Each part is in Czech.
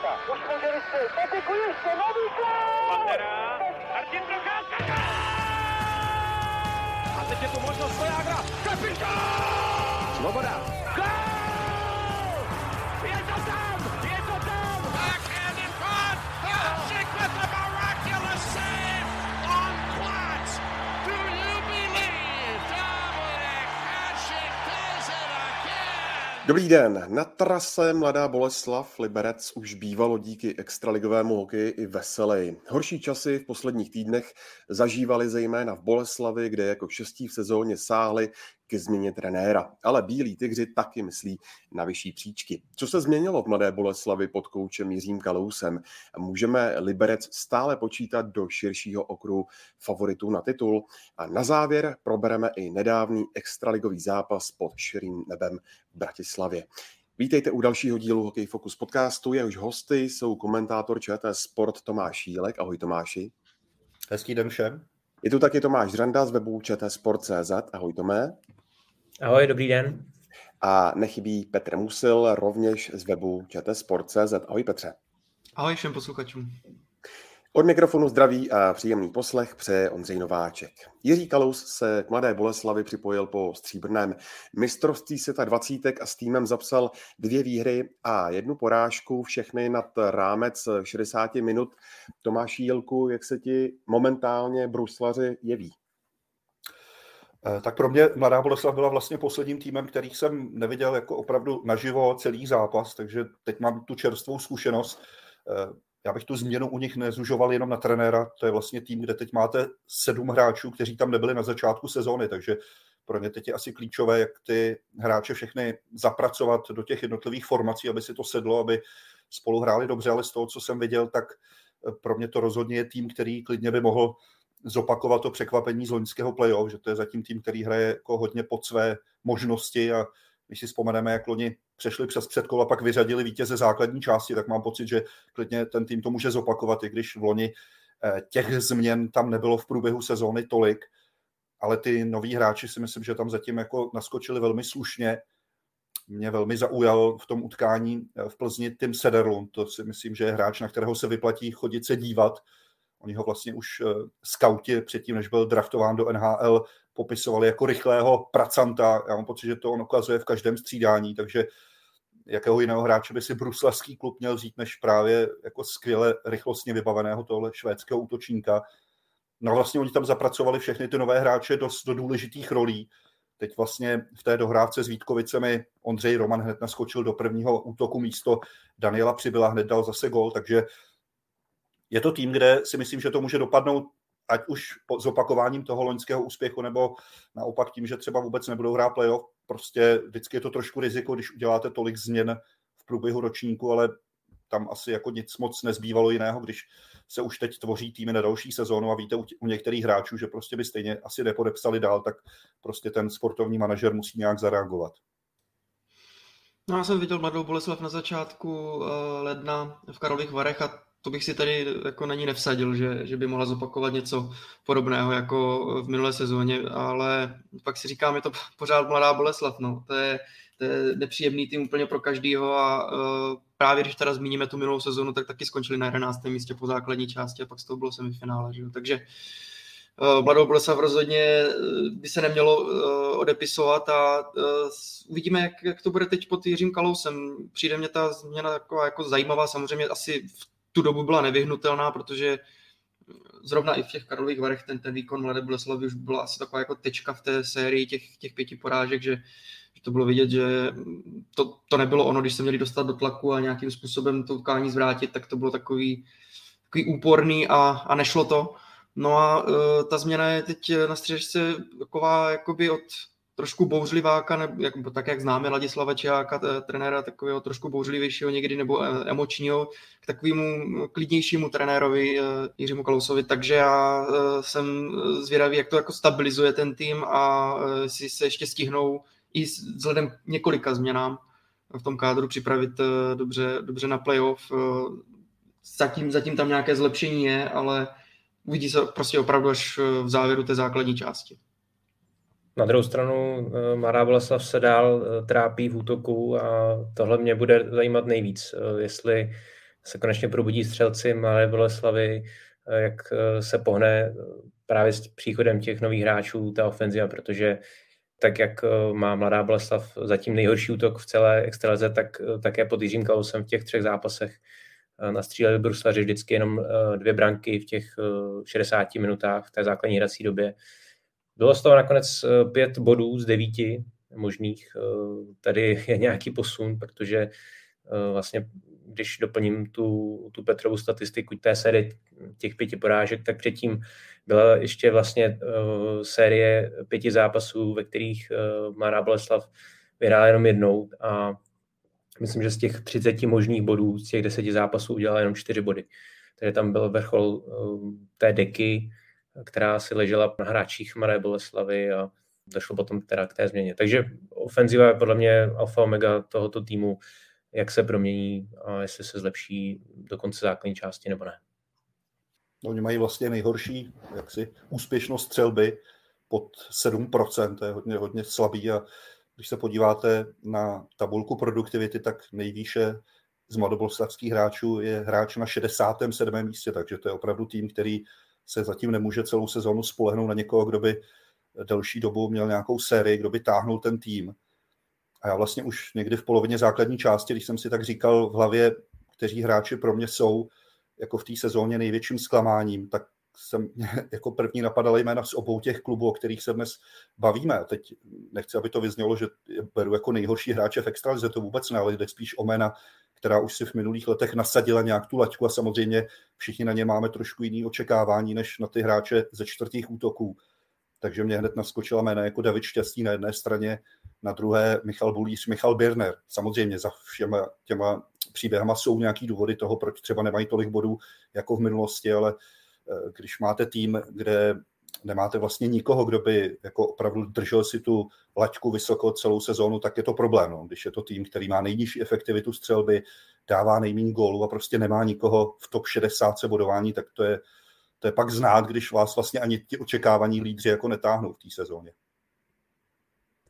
Procházka. Už může vystřelit. Patiku ještě, nový gol! Pantera. Martin Procházka. A teď je tu možnost Svojágra. Kapitán! Svoboda. Dobrý den. Na trase Mladá Boleslav Liberec už bývalo díky extraligovému hokeji i veselej. Horší časy v posledních týdnech zažívali zejména v Boleslavi, kde jako šestí v sezóně sáhli ke změně trenéra. Ale Bílí tygři taky myslí na vyšší příčky. Co se změnilo v Mladé Boleslavi pod koučem Jiřím Kalousem? Můžeme Liberec stále počítat do širšího okruhu favoritů na titul? A na závěr probereme i nedávný extraligový zápas pod širým nebem v Bratislavě. Vítejte u dalšího dílu Hokej Focus podcastu. Jehož hosty jsou komentátor ČT Sport Tomáš Jílek. Ahoj Tomáši. Hezký den všem. Je tu taky Tomáš Žranda z webu ČT Sport.cz. Ahoj Tomé. Ahoj, dobrý den. A nechybí Petr Musil, rovněž z webu ČT Sport.cz. Ahoj Petře. Ahoj všem posluchačům. Od mikrofonu zdraví a příjemný poslech přeje Ondřej Nováček. Jiří Kalous se k Mladé Boleslavi připojil po stříbrném mistrovství světa 20 a s týmem zapsal dvě výhry a jednu porážku, všechny nad rámec 60 minut. Tomáš Jílku, jak se ti momentálně bruslaři jeví? Eh, Tak pro mě Mladá Boleslav byla vlastně posledním týmem, který jsem neviděl jako opravdu naživo celý zápas, takže teď mám tu čerstvou zkušenost. Já bych tu změnu u nich nezužoval jenom na trenéra, to je vlastně tým, kde teď máte sedm hráčů, kteří tam nebyli na začátku sezóny, takže pro ně teď je asi klíčové, jak ty hráče všechny zapracovat do těch jednotlivých formací, aby si to sedlo, aby spolu hráli dobře, ale z toho, co jsem viděl, tak pro mě to rozhodně je tým, který klidně by mohl zopakovat to překvapení z loňského playoff, že to je zatím tým, který hraje jako hodně pod své možnosti a když si vzpomeneme, jak loni přešli přes předkol a pak vyřadili vítěze základní části, tak mám pocit, že klidně ten tým to může zopakovat, i když v loni eh, těch změn tam nebylo v průběhu sezóny tolik, ale ty noví hráči si myslím, že tam zatím jako naskočili velmi slušně. Mě velmi zaujal v tom utkání eh, v Plzni Tim Sederlund, to si myslím, že je hráč, na kterého se vyplatí chodit se dívat, Oni ho vlastně už uh, skauti předtím, než byl draftován do NHL, popisovali jako rychlého pracanta. Já mám pocit, že to on ukazuje v každém střídání, takže jakého jiného hráče by si bruslavský klub měl vzít, než právě jako skvěle rychlostně vybaveného tohle švédského útočníka. No vlastně oni tam zapracovali všechny ty nové hráče do, do důležitých rolí. Teď vlastně v té dohrávce s Vítkovicemi Ondřej Roman hned naskočil do prvního útoku místo Daniela Přibyla, hned dal zase gol, takže je to tým, kde si myslím, že to může dopadnout ať už po zopakováním toho loňského úspěchu, nebo naopak tím, že třeba vůbec nebudou hrát playoff. Prostě vždycky je to trošku riziko, když uděláte tolik změn v průběhu ročníku, ale tam asi jako nic moc nezbývalo jiného, když se už teď tvoří týmy na další sezónu a víte u, některých hráčů, že prostě by stejně asi nepodepsali dál, tak prostě ten sportovní manažer musí nějak zareagovat. No, já jsem viděl Mladou Boleslav na začátku uh, ledna v Karlových Varech a to bych si tady jako na ní nevsadil, že, že by mohla zopakovat něco podobného jako v minulé sezóně, ale pak si říkám, je to pořád Mladá Boleslav, no. To je, to je nepříjemný tým úplně pro každýho a uh, právě když teda zmíníme tu minulou sezonu, tak taky skončili na 11. místě po základní části a pak z toho bylo semifinále, že jo? takže uh, Mladou Boleslav rozhodně by se nemělo uh, odepisovat a uh, uvidíme, jak, jak to bude teď pod Jiřím Kalousem. Přijde mě ta změna taková jako zajímavá, samozřejmě asi v tu dobu byla nevyhnutelná, protože zrovna i v těch Karlových Varech ten, ten výkon Mladé Boleslavy už byla asi taková jako tečka v té sérii těch, těch pěti porážek, že, že to bylo vidět, že to, to nebylo ono, když se měli dostat do tlaku a nějakým způsobem to utkání zvrátit, tak to bylo takový, takový úporný a, a nešlo to. No a uh, ta změna je teď na střežce taková jakoby od trošku bouřliváka, jak, tak jak známe Ladislava Čiáka, trenéra takového trošku bouřlivějšího někdy, nebo emočního, k takovému klidnějšímu trenérovi Jiřímu Kalousovi, takže já jsem zvědavý, jak to jako stabilizuje ten tým a si se ještě stihnou i vzhledem k několika změnám v tom kádru připravit dobře, dobře na playoff. Zatím, zatím tam nějaké zlepšení je, ale uvidí se prostě opravdu až v závěru té základní části. Na druhou stranu Mladá Boleslav se dál trápí v útoku a tohle mě bude zajímat nejvíc, jestli se konečně probudí střelci Malé Boleslavy, jak se pohne právě s příchodem těch nových hráčů ta ofenziva, protože tak jak má Mladá Boleslav zatím nejhorší útok v celé extralize, tak také pod Jiřím Kalusem v těch třech zápasech nastříleli bruslaři vždycky jenom dvě branky v těch 60 minutách v té základní hrací době. Bylo z toho nakonec pět bodů z devíti možných. Tady je nějaký posun, protože vlastně když doplním tu, tu Petrovu statistiku té série těch pěti porážek, tak předtím byla ještě vlastně série pěti zápasů, ve kterých Mara Boleslav vyhrál jenom jednou a myslím, že z těch 30 možných bodů, z těch deseti zápasů udělal jenom čtyři body. Takže tam byl vrchol té deky, která si ležela na hráčích Maré Boleslavy a došlo potom teda k té změně. Takže ofenziva je podle mě alfa omega tohoto týmu jak se promění a jestli se zlepší do konce základní části nebo ne. No, oni mají vlastně nejhorší jaksi, úspěšnost střelby pod 7%, to je hodně, hodně slabý a když se podíváte na tabulku produktivity, tak nejvýše z mladobolslavských hráčů je hráč na 67. místě, takže to je opravdu tým, který se zatím nemůže celou sezónu spolehnout na někoho, kdo by delší dobu měl nějakou sérii, kdo by táhnul ten tým. A já vlastně už někdy v polovině základní části, když jsem si tak říkal v hlavě, kteří hráči pro mě jsou jako v té sezóně největším zklamáním, tak jsem jako první napadal jména z obou těch klubů, o kterých se dnes bavíme. Teď nechci, aby to vyznělo, že beru jako nejhorší hráče v extralize, to vůbec ne, ale jde spíš o jména, která už si v minulých letech nasadila nějak tu laťku a samozřejmě všichni na ně máme trošku jiný očekávání než na ty hráče ze čtvrtých útoků. Takže mě hned naskočila jména jako David Šťastný na jedné straně, na druhé Michal Bulíř, Michal Birner. Samozřejmě za všema těma příběhama jsou nějaký důvody toho, proč třeba nemají tolik bodů jako v minulosti, ale eh, když máte tým, kde nemáte vlastně nikoho, kdo by jako opravdu držel si tu laťku vysoko celou sezónu, tak je to problém. No. Když je to tým, který má nejnižší efektivitu střelby, dává nejméně gólů a prostě nemá nikoho v top 60 bodování, tak to je, to je pak znát, když vás vlastně ani ti očekávaní lídři jako netáhnou v té sezóně.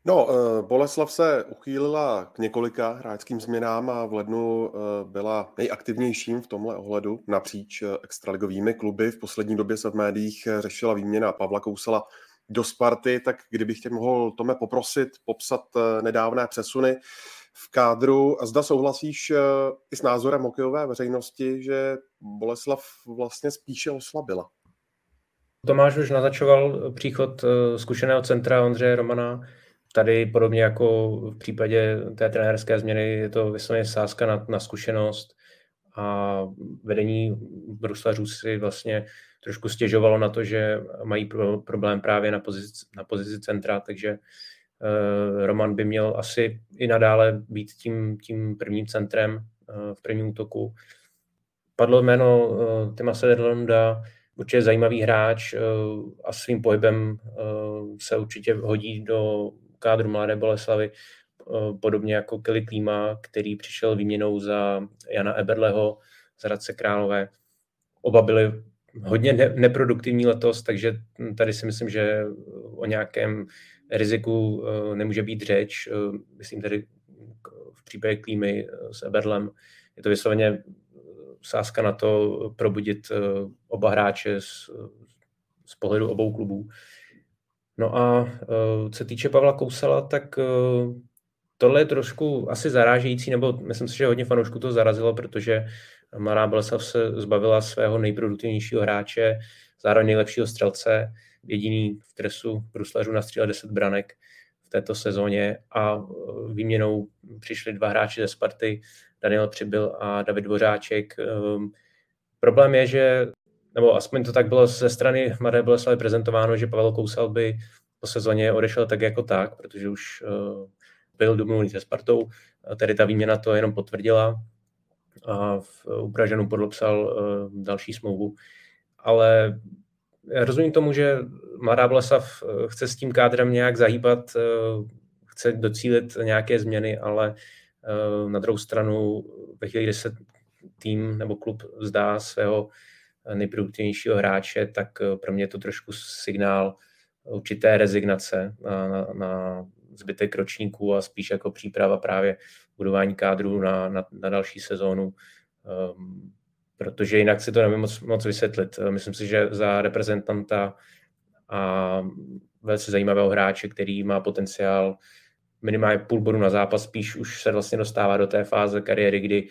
No, eh, Boleslav se uchýlila k několika hráčským změnám a v lednu eh, byla nejaktivnějším v tomhle ohledu napříč eh, extraligovými kluby. V poslední době se v médiích řešila výměna Pavla Kousala do Sparty, tak kdybych tě mohl, Tome, poprosit popsat nedávné přesuny v kádru a zda souhlasíš i s názorem hokejové veřejnosti, že Boleslav vlastně spíše oslabila. Tomáš už naznačoval příchod zkušeného centra Ondřeje Romana, tady podobně jako v případě té trenérské změny je to vysloveně sázka na, na zkušenost a vedení bruslařů si vlastně trošku stěžovalo na to, že mají pro, problém právě na pozici, na pozici centra, takže uh, Roman by měl asi i nadále být tím, tím prvním centrem uh, v prvním útoku. Padlo jméno uh, Tima Sederlunda, určitě zajímavý hráč uh, a svým pohybem uh, se určitě hodí do kádru Mladé Boleslavy, eh, podobně jako Kelly Klíma, který přišel výměnou za Jana Eberleho z Hradce Králové. Oba byli hodně ne- neproduktivní letos, takže tady si myslím, že o nějakém riziku eh, nemůže být řeč. Eh, myslím tedy v případě Klímy s Eberlem. Je to vysloveně sázka na to probudit oba hráče z, z pohledu obou klubů. No a uh, co týče Pavla Kousala, tak uh, tohle je trošku asi zarážející, nebo myslím si, že hodně fanoušků to zarazilo, protože Mará Boleslav se zbavila svého nejproduktivnějšího hráče, zároveň nejlepšího střelce, jediný v tresu Bruslařů nastřílel 10 branek v této sezóně a výměnou přišli dva hráči ze Sparty, Daniel Přibyl a David Dvořáček. Um, problém je, že nebo aspoň to tak bylo ze strany Mladé Boleslavy prezentováno, že Pavel Kousal by po sezóně odešel tak jako tak, protože už uh, byl domluvený se Spartou. Tady ta výměna to jenom potvrdila a v, u Pražanů podepsal uh, další smlouvu. Ale já rozumím tomu, že Mladá Boleslav eh, chce s tím kádrem nějak zahýbat, uh, chce docílit nějaké změny, ale uh, na druhou stranu ve chvíli, kdy se tým nebo klub zdá svého nejproduktivnějšího hráče, tak eh, pro mě je to trošku signál určité rezignace na, na, na zbytek ročníků a spíš jako příprava právě budování kádru na, na, na další sezónu. Um, protože jinak si to nevím moc, moc vysvětlit. Myslím si, že za reprezentanta a velice zajímavého hráče, který má potenciál minimálně půl bodu na zápas, spíš už se vlastně dostává do té fáze kariéry, kdy,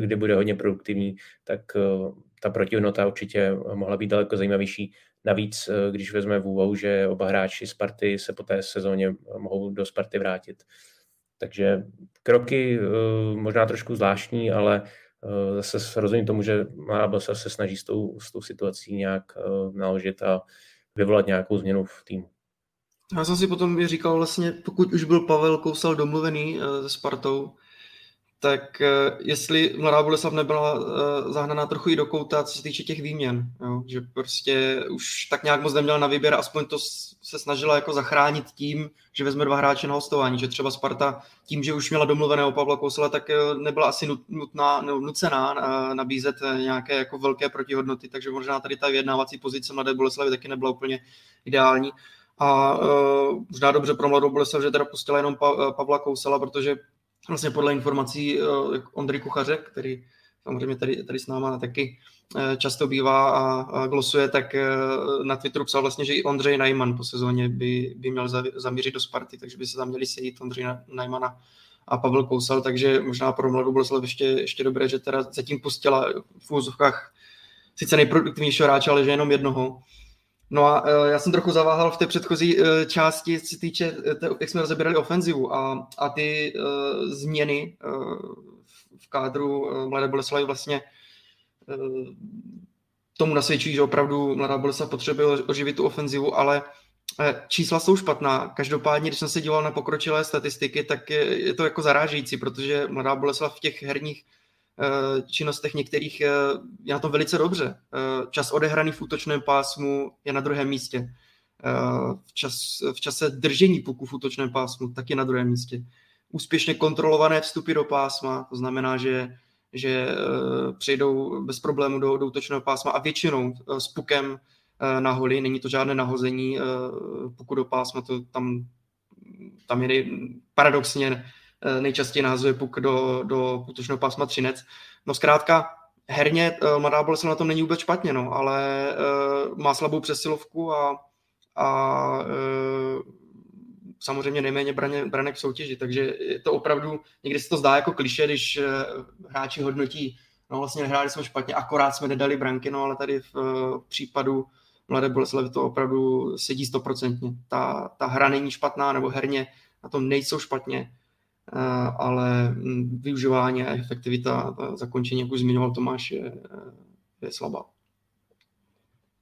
kdy, bude hodně produktivní, tak uh, ta protihodnota určitě mohla být daleko zajímavější. Navíc, uh, když vezmeme v úvahu, že oba hráči Sparty se po té sezóně mohou do Sparty vrátit. Takže kroky uh, možná trošku zvláštní, ale zase rozumím tomu, že Mladá se snaží s tou, s tou situací nějak naložit a vyvolat nějakou změnu v týmu. Já jsem si potom říkal vlastně, pokud už byl Pavel Kousal domluvený se Spartou, tak uh, jestli Mladá Boleslav nebyla uh, zahnaná trochu i do kouta, co se týče těch výměn, jo? že prostě už tak nějak moc neměla na výběr, aspoň to se snažila jako zachránit tím, že vezme dva hráče na hostování, že třeba Sparta tím, že už měla domluveného Pavla Kousala, tak nebyla asi nutná, no, nucená nabízet nějaké jako velké protihodnoty, takže možná tady ta vyjednávací pozice Mladé Boleslavy taky nebyla úplně ideální. A uh, možná dobře pro mladou Boleslav, že teda pustila jenom pa, Pavla Kousala, protože vlastně podle informací uh, Ondry Kuchaře, který samozřejmě tady, tady s náma taky uh, často bývá a, glosuje, tak uh, na Twitteru psal vlastně, že i Ondřej Najman po sezóně by, by měl zamířit do Sparty, takže by se tam měli sejít Ondřej Najmana a Pavel Kousal, takže možná pro mladou Boleslav ještě, ještě dobré, že teda zatím pustila v úzovkách sice nejproduktivnějšího hráče, ale že jenom jednoho. No a uh, já jsem trochu zaváhal v té předchozí uh, části, co týče, uh, jak jsme rozebírali ofenzivu a, a ty uh, změny uh, v kádru Mladé Boleslavy vlastně uh, tomu nasvědčují, že opravdu Mladá Boleslav potřebuje oživit tu ofenzivu, ale čísla jsou špatná. Každopádně, když jsem se díval na pokročilé statistiky, tak je, je to jako zarážející, protože Mladá Boleslav v těch herních Eh, činnostech některých eh, je na tom velice dobře. Eh, čas odehraný v útočném pásmu je na druhém místě. V, čas, v čase držení puku v útočném pásmu taky na druhém místě. Úspěšně kontrolované vstupy do pásma, to znamená, že, že přejdou bez problému do, do útočného pásma a většinou s pukem na holi, není to žádné nahození puku do pásma, to tam, tam je paradoxně Eh, nejčastěji nahazuje puk do, do útočného pásma Třinec. No zkrátka, herně uh, Mladá Boleslav na tom není vůbec špatně, no, ale uh, má slabou přesilovku a, a samozřejmě nejméně braně, branek v soutěži, takže je to opravdu, někdy se to zdá jako kliše, když hráči hodnotí, no vlastně nehráli jsme špatně, akorát jsme nedali branky, no ale tady v případu Mladé Boleslavy to opravdu sedí stoprocentně. Ta, ta hra není špatná, nebo herně na tom nejsou špatně, Eh, ale hm, využívání a efektivita zakončení, jak už zmiňoval Tomáš, je, je slabá.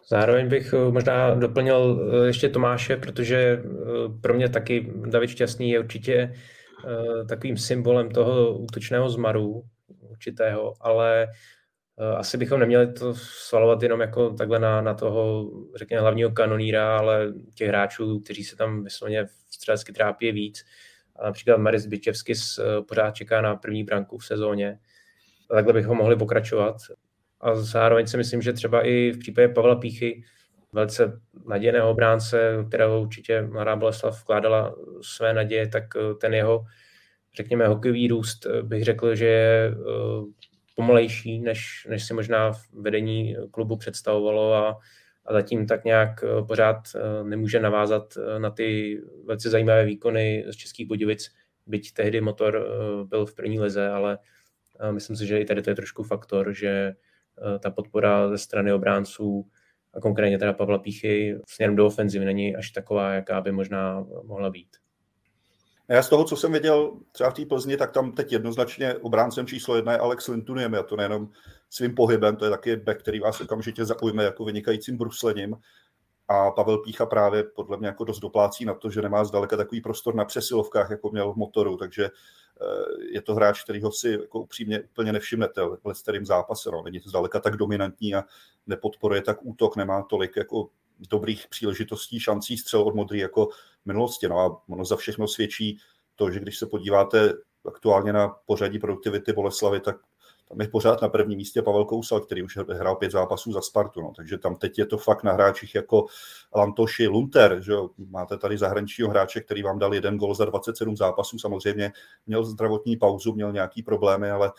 Zároveň bych eh, možná doplnil eh, ještě Tomáše, protože pro mě taky David Šťastný je určitě takovým symbolem toho útočného zmaru určitého, ale asi bychom neměli to svalovat jenom jako takhle na, na toho, řekněme, hlavního kanoníra, ale těch hráčů, kteří se tam vysloveně střelecky trápí víc. A například Maris Byčevsky eh, pořád čeká na první branku v sezóně. A takhle bychom mohli pokračovat. A zároveň si myslím, že třeba i v případě Pavla Píchy, velice nadějného obránce, kterého určitě Mladá Boleslav vkládala své naděje, tak eh, ten jeho, řekněme, hokejový růst eh, bych řekl, že je pomalejší, než, než si možná vedení klubu představovalo a a zatím tak nějak eh, pořád eh, nemůže navázat eh, na ty velice zajímavé výkony z Českých Budějovic, byť tehdy motor byl v první lize, ale myslím si, že i tady to je trošku faktor, že ta podpora ze strany obránců a konkrétně teda Pavla Píchy směrem do ofenzivy není až taková, jaká by možná mohla být. Já z toho, co jsem viděl třeba v té Plzni, tak tam teď jednoznačně obráncem číslo jedna je Alex Lintuniemi a to nejenom svým pohybem, to je taky back, který vás okamžitě zaujme jako vynikajícím bruslením. A Pavel Pícha právě podle mě jako dost doplácí na to, že nemá zdaleka takový prostor na přesilovkách, jako měl v motoru, takže eh, je to hráč, který ho si jako upřímně úplně nevšimnete v kterým zápase. No. Není to zdaleka tak dominantní a nepodporuje tak útok, nemá tolik jako dobrých příležitostí, šancí střel od modrý jako minulosti. No a ono za všechno svědčí to, že když se podíváte aktuálně na pořadí produktivity Boleslavy, tak tam je pořád na prvním místě Pavel Kousal, který už hrál pět zápasů za Spartu, no. takže tam teď je to fakt na hráčích jako Lantoši, Lunter, že jo? máte tady zahraničního hráče, který vám dal jeden gol za 27 zápasů, samozřejmě měl zdravotní pauzu, měl nějaký problémy, ale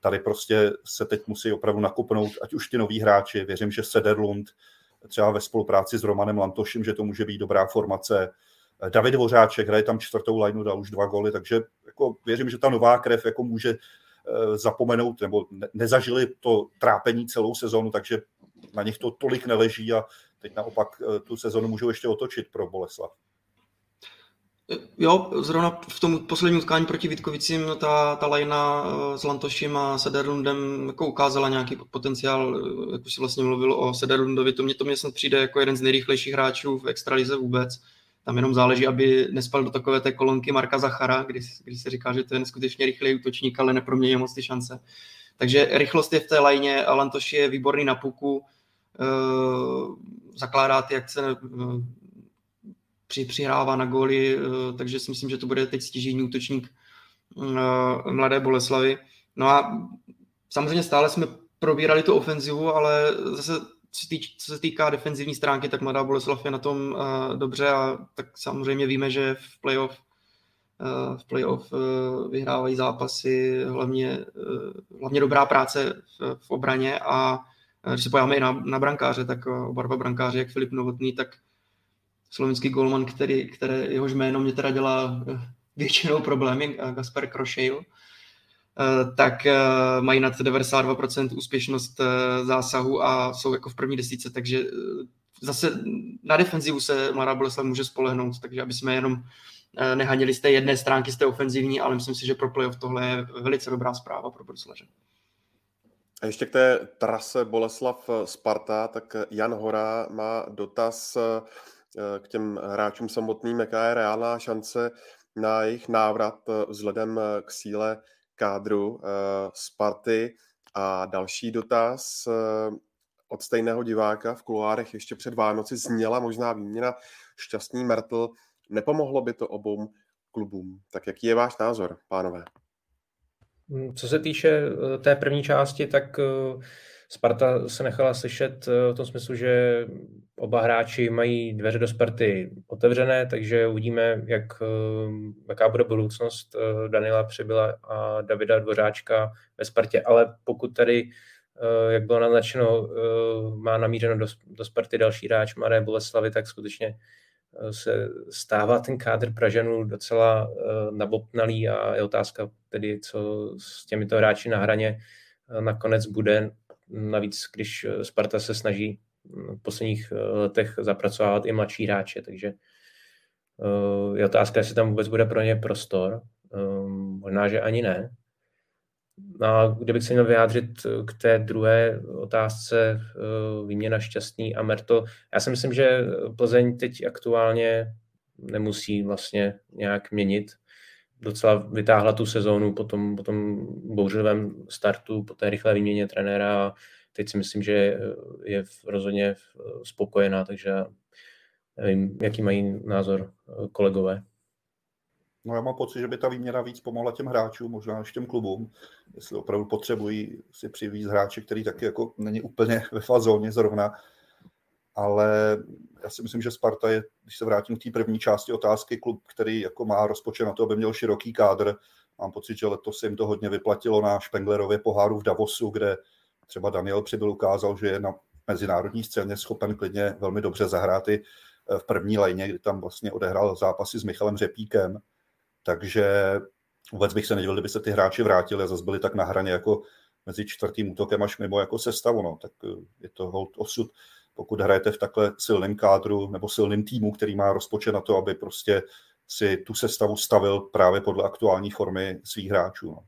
tady prostě se teď musí opravdu nakupnout, ať už ty noví hráči, věřím, že Sederlund třeba ve spolupráci s Romanem Lantošem, že to může být dobrá formace. David Vořáček hraje tam čtvrtou lineu, dal už dva goly, takže jako věřím, že ta nová krev jako může eh, zapomenout, nebo nezažili to trápení celou sezonu, takže na nich to tolik neleží a teď naopak eh, tu sezonu můžou ještě otočit pro Boleslav. Jo, zrovna v tom posledním utkání proti Vítkovicím ta, ta lajna s Lantošem a Sederlundem jako ukázala nějaký potenciál, jak už si vlastně mluvil o Sederlundovi, to mě, to mě snad přijde jako jeden z nejrychlejších hráčů v extralize vůbec. Tam jenom záleží, aby nespal do takové té kolonky Marka Zachara, kdy, kdy se říká, že to je neskutečně rychlý útočník, ale neproměňuje moc ty šance. Takže rychlost je v té lajně, Lantoš je výborný na puku, uh, zakládá ty akce, uh, při, přihrává na góly, uh, takže si myslím, že to bude teď stěžení útočník Mladé Boleslavy. No a samozřejmě stále jsme probírali tu ofenzivu, ale zase co se týká defenzivní stránky, tak Mladá Boleslav je na tom uh, dobře a tak samozřejmě víme, že v playoff uh, v playoff uh, vyhrávají zápasy, hlavně, uh, hlavně dobrá práce v, v obraně a když se pojáme i na, na brankáře, tak oba dva brankáři, jak Filip Novotný, tak slovenský golman, který, které jehož jméno mě teda dělá většinou problémy, Gasper Krošejl, tak eh, mají nad 92% úspěšnost eh, zásahu a jsou jako v první desíce, takže zase na defenzivu se Mladá Boleslav může spolehnout, takže aby jsme jenom nehanili z té jedné stránky, z té ofenzivní, ale myslím si, že pro playoff tohle je velice dobrá zpráva pro Bruslaře. A ještě k té trase Boleslav-Sparta, tak Jan Hora má dotaz k těm hráčům samotným, jaká je reálná šance na jejich návrat vzhledem k síle kádru uh, Sparty. A další dotaz uh, od stejného diváka v kuloárech ještě před Vánoci zněla možná výměna šťastný Mertl. Nepomohlo by to obou klubům. Tak jaký je váš názor, pánové? Hmm, co se týče eh, té první části, tak Sparta se nechala slyšet v tom smyslu, že oba hráči mají dveře do Sparty otevřené, takže uvidíme, jak, eh, jaká bude budoucnost eh, Daniela Přibyla a Davida Dvořáčka ve Spartě. Ale pokud tady, eh, jak bylo naznačeno, má namířeno do, do Sparty další hráč Maré Boleslavy, tak skutečně se stává ten kádr Pražanů docela nabopnalý a je otázka tedy, co s těmito hráči na hraně nakonec bude. Navíc, když Sparta se snaží v posledních eh, letech zapracovávat i mladší hráče, takže eh, je otázka, jestli tam vůbec bude pro ně prostor. Eh, možná, že ani ne. No a kdybych se měl vyjádřit k té druhé otázce výměna šťastný a Merto, já si myslím, že Plzeň teď aktuálně nemusí vlastně nějak měnit. Docela vytáhla tu sezónu po tom, po tom bouřlivém startu, po té rychlé výměně trenéra teď si myslím, že je rozhodně spokojená, takže nevím, jaký mají názor eh, kolegové. No já mám pocit, že by ta výměna víc pomohla těm hráčům, možná než těm klubům, jestli opravdu potřebují si přivízt hráče, který taky jako není úplně ve fazóně zrovna, ale já si myslím, že Sparta je, když se vrátím k té první části otázky, klub, který jako má rozpočet na to, aby měl široký kádr. Mám pocit, že letos se jim to hodně vyplatilo na Špenglerově poháru v Davosu, kde třeba Daniel Přibyl ukázal, že je na mezinárodní scéně schopen klidně velmi dobře zahrát i eh, v první lajně, kdy tam vlastně odehrál zápasy s Michalem Řepíkem, takže vůbec bych se nedivil, kdyby se ty hráči vrátili a zase byli tak na hraně jako mezi čtvrtým útokem až mimo jako sestavu, no, tak eh, je to hold osud. Pokud hrajete v takhle silném kádru nebo silným týmu, který má rozpočet na to, aby prostě si tu sestavu stavil právě podle aktuální formy svých hráčů. No.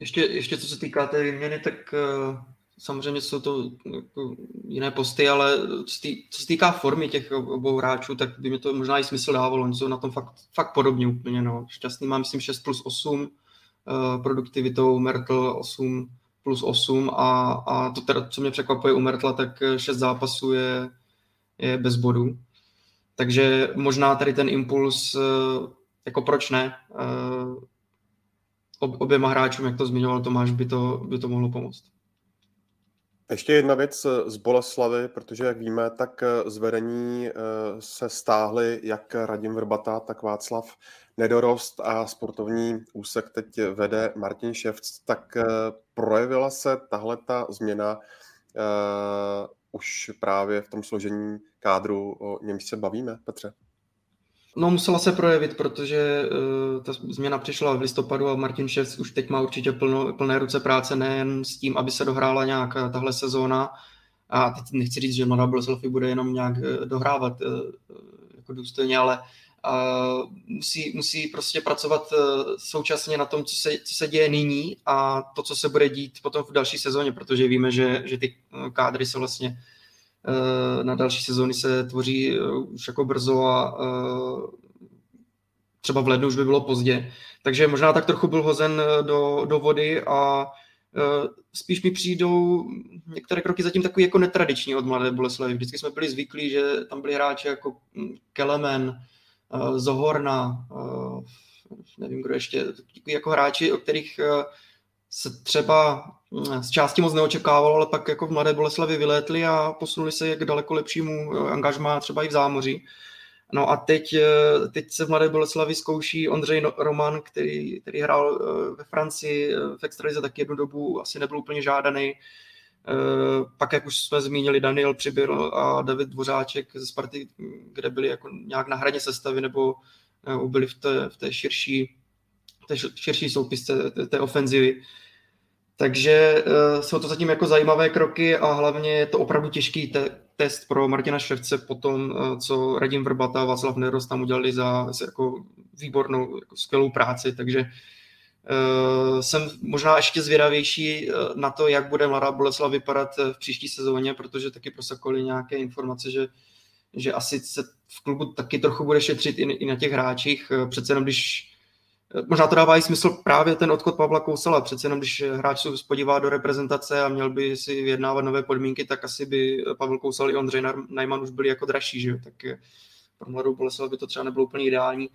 Ještě, ještě co se týká té výměny, tak uh, samozřejmě jsou to jako jiné posty, ale co, se týká formy těch obou hráčů, tak by mi to možná i smysl dávalo. Oni jsou na tom fakt, fakt podobně úplně. No. Šťastný má, myslím, 6 plus 8 uh, eh, produktivitou, Mertl 8 plus 8 a, a to teda, co mě překvapuje u Mertla, tak 6 zápasů je, je bez bodů. Takže možná tady ten impuls, uh, jako proč ne, uh, oběma hráčům, jak to zmiňoval Tomáš, by to, by to mohlo pomoct. Ještě jedna věc z Boleslavy, protože jak víme, tak z vedení se stáhli jak Radim Vrbata, tak Václav nedorost a sportovní úsek teď vede Martin Ševc, tak projevila se tahle ta změna uh, už právě v tom složení kádru, o němž se bavíme, Petře? No, musela se projevit, protože uh, ta změna přišla v listopadu a Martin Ševc už teď má určitě plno, plné ruce práce nejen s tím, aby se dohrála nějak tahle sezóna. A teď nechci říct, že Mladá Boleslav bude jenom nějak dohrávat uh, jako důstojně, ale uh, musí, musí prostě pracovat uh, současně na tom, co se, co se děje nyní a to, co se bude dít potom v další sezóně, protože víme, že, že ty kádry se vlastně Eh, na další sezóny se tvoří eh, už jako brzo a eh, třeba v lednu už by bylo pozdě. Takže možná tak trochu byl hozen do, do vody a spíš mi přijdou některé kroky zatím takový jako netradiční od Mladé Boleslavy. Vždycky jsme byli zvyklí, že tam byli hráči jako hm, Kelemen, Zohorna, nevím kdo ještě, jako hráči, o kterých se třeba z části moc neočekávalo, ale pak jako v Mladé Boleslavi vylétli a posunuli se k daleko lepšímu angažmá třeba i v zámoří. No a teď, teď se v Mladé Boleslavi zkouší Ondřej no, Roman, který, který hrál ve Francii v extralize tak jednu dobu, asi nebyl úplně žádaný. Pak, jak už jsme zmínili, Daniel Přibyl a David Dvořáček ze Sparty, kde byli jako nějak na hraně sestavy nebo byli v té, v té širší, té širší soupisce té, té ofenzivy. Takže uh, jsou to zatím jako zajímavé kroky a hlavně je to opravdu těžký te- test pro Martina Ševce po tom, co Radim Vrbata a Václav Neros tam udělali za jako výbornou, jako skvělou práci, takže jsem možná ještě zvědavější na to, jak bude Mladá Boleslav vypadat v příští sezóně, protože taky prosakoly nějaké informace, že že asi se v klubu taky trochu bude šetřit i, i na těch hráčích. Přece jenom když Možná to dává i smysl právě ten odchod Pavla Kousala. Přece jenom, když hráč se podívá do reprezentace a měl by si vyjednávat nové podmínky, tak asi by Pavel Kousal i Ondřej Najman už byli jako dražší, že? Tak pro mladou Boleslav by to třeba nebylo úplně ideální.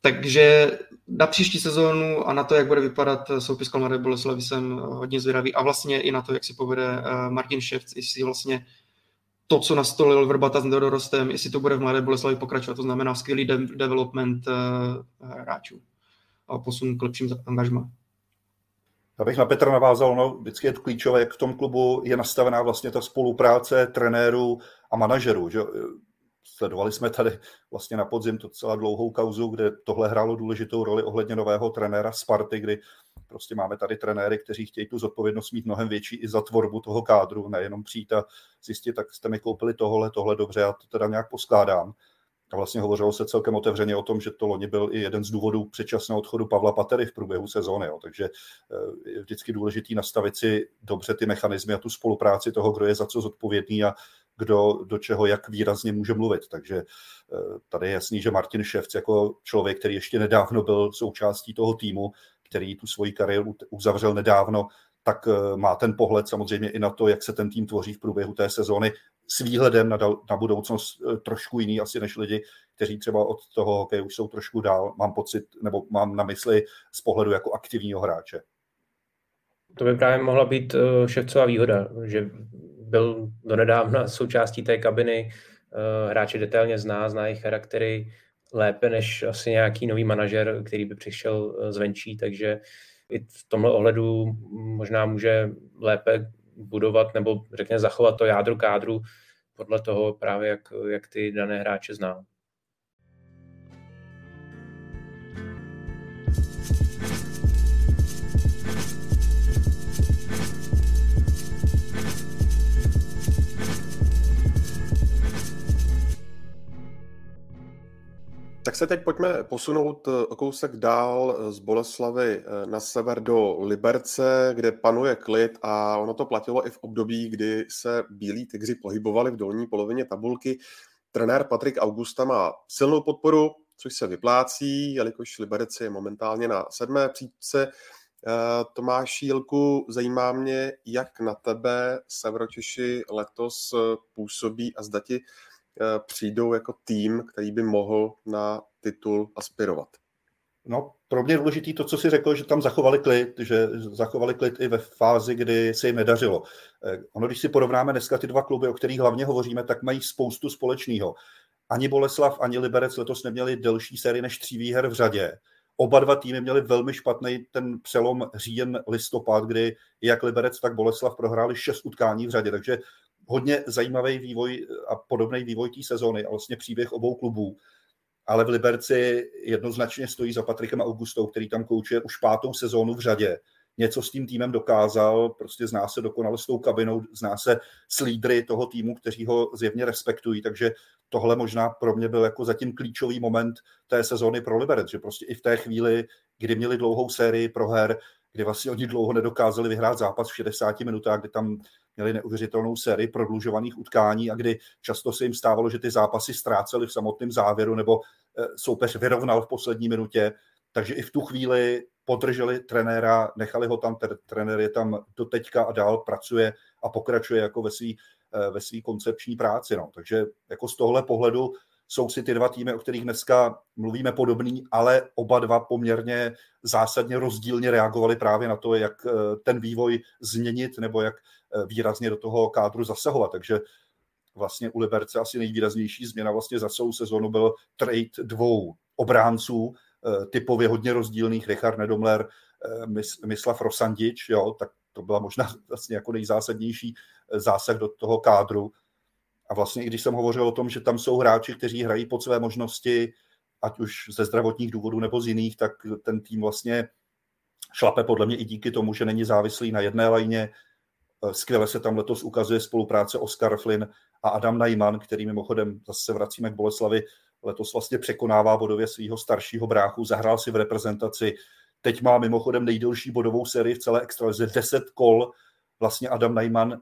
Takže na příští sezónu a na to, jak bude vypadat soupis Mladé Boleslavy, jsem hodně zvědavý. A vlastně i na to, jak si povede eh, Martin Ševc, jestli vlastně to, co nastolil Vrbata s nedorostem, jestli to bude v Mladé Boleslavi pokračovat, to znamená skvělý de- development uh, hráčů a posun k lepším angažmá. Já bych na Petra navázal, no, vždycky je to klíčové, jak v tom klubu je nastavená vlastně ta spolupráce trenérů a manažerů. Že? Sledovali jsme tady vlastně na podzim to celá dlouhou kauzu, kde tohle hrálo důležitou roli ohledně nového trenéra Sparty, kdy prostě máme tady trenéry, kteří chtějí tu zodpovědnost mít mnohem větší i za tvorbu toho kádru, nejenom přijít a zjistit, tak jste mi koupili tohle, tohle dobře, já to teda nějak poskládám. A vlastně hovořilo se celkem otevřeně o tom, že to loni byl i jeden z důvodů předčasného odchodu Pavla Patery v průběhu sezóny. Jo. Takže eh, je vždycky důležitý nastavit si dobře ty mechanismy a tu spolupráci toho, kdo je za co zodpovědný a kdo do čeho jak výrazně může mluvit. Takže eh, tady je jasný, že Martin Ševc jako člověk, který ještě nedávno byl součástí toho týmu, který tu svoji kariéru uzavřel nedávno, tak eh, má ten pohled samozřejmě i na to, jak se ten tým tvoří v průběhu té sezóny s výhledem na, dal, na budoucnost eh, trošku jiný asi než lidi, kteří třeba od toho hokeje už jsou trošku dál, mám pocit, nebo mám na mysli z pohledu jako aktivního hráče. To by právě mohla být ševcová výhoda, že byl donedávna součástí té kabiny, hráče detailně zná, zná jejich charaktery lépe než asi nějaký nový manažer, který by přišel zvenčí, takže i v tomhle ohledu možná může lépe budovat nebo řekněme zachovat to jádro kádru podle toho právě, jak, jak ty dané hráče zná. Se teď pojďme posunout eh, o kousek dál eh, z Boleslavy eh, na sever do Liberce, kde panuje klid a ono to platilo i v období, kdy se bílí tygři pohybovali v dolní polovině tabulky. Trenér Patrik Augusta má silnou podporu, což se vyplácí, jelikož Liberec je momentálně na sedmé příčce. Tomáš Jílku, zajímá mě, jak na tebe Severočeši letos působí a zda ti přijdou jako tým, který by mohl na titul aspirovat? No, pro mě je důležitý to, co si řekl, že tam zachovali klid, že zachovali klid i ve fázi, kdy se jim nedařilo. Eh, ono, když si porovnáme dneska ty dva kluby, o kterých hlavně hovoříme, tak mají spoustu společného. ani Boleslav, ani Liberec letos neměli delší sérii než tří výher v řadě. Oba dva týmy měli velmi špatný ten přelom říjen listopad, kdy jak Liberec, tak Boleslav prohráli šest utkání v řadě, takže hodně zajímavý vývoj a podobný vývoj té sezóny a vlastně příběh obou klubů. Ale v Liberci jednoznačně stojí za Patrikem Augustou, který tam koučuje už pátou sezónu v řadě. Něco s tím týmem dokázal, prostě zná se dokonale s tou kabinou, zná se s lídry toho týmu, kteří ho zjevně respektují, takže tohle možná pro mě byl jako zatím klíčový moment té sezóny pro Liberec, že prostě i v té chvíli, kdy měli dlouhou sérii proher, kdy vlastně oni dlouho nedokázali vyhrát zápas v 60 minutách, kdy tam měli neuvěřitelnou sérii prodlužovaných utkání a kdy často se jim stávalo, že ty zápasy ztráceli v samotném závěru nebo eh, soupeř vyrovnal v poslední minutě, takže i v tu chvíli podrželi trenéra, nechali ho tam, trenér je tam do teďka a dál pracuje a pokračuje jako ve své eh, ve svý koncepční práci. No. Takže jako z tohle pohledu jsou si ty dva týmy, o kterých dneska mluvíme podobný, ale oba dva poměrně zásadně rozdílně reagovali právě na to, jak eh, ten vývoj změnit nebo jak eh, výrazně do toho kádru zasahovat. Takže vlastně u Liberce asi nejvýraznější změna vlastně za celou sezonu byl trade dvou obránců, Eh, typově hodně rozdílných, Richard Nedomler, Mislav Rosandič, jo, tak to byla možná vlastně jako nejzásadnější zásah do toho kádru. A vlastně i když jsem hovořil o tom, že tam jsou hráči, kteří hrají pod své možnosti, ať už ze zdravotních důvodů nebo z jiných, tak ten tým vlastně šlape podle mě i díky tomu, že není závislý na jedné lajně. Skvěle se tam letos ukazuje spolupráce Oscar Flynn a Adam Najman, který mimochodem zase se vracíme k Boleslavi, letos vlastně překonává bodově svého staršího bráchu, zahrál si v reprezentaci, teď má mimochodem nejdelší bodovou sérii v celé extralize, 10 kol, vlastně Adam Najman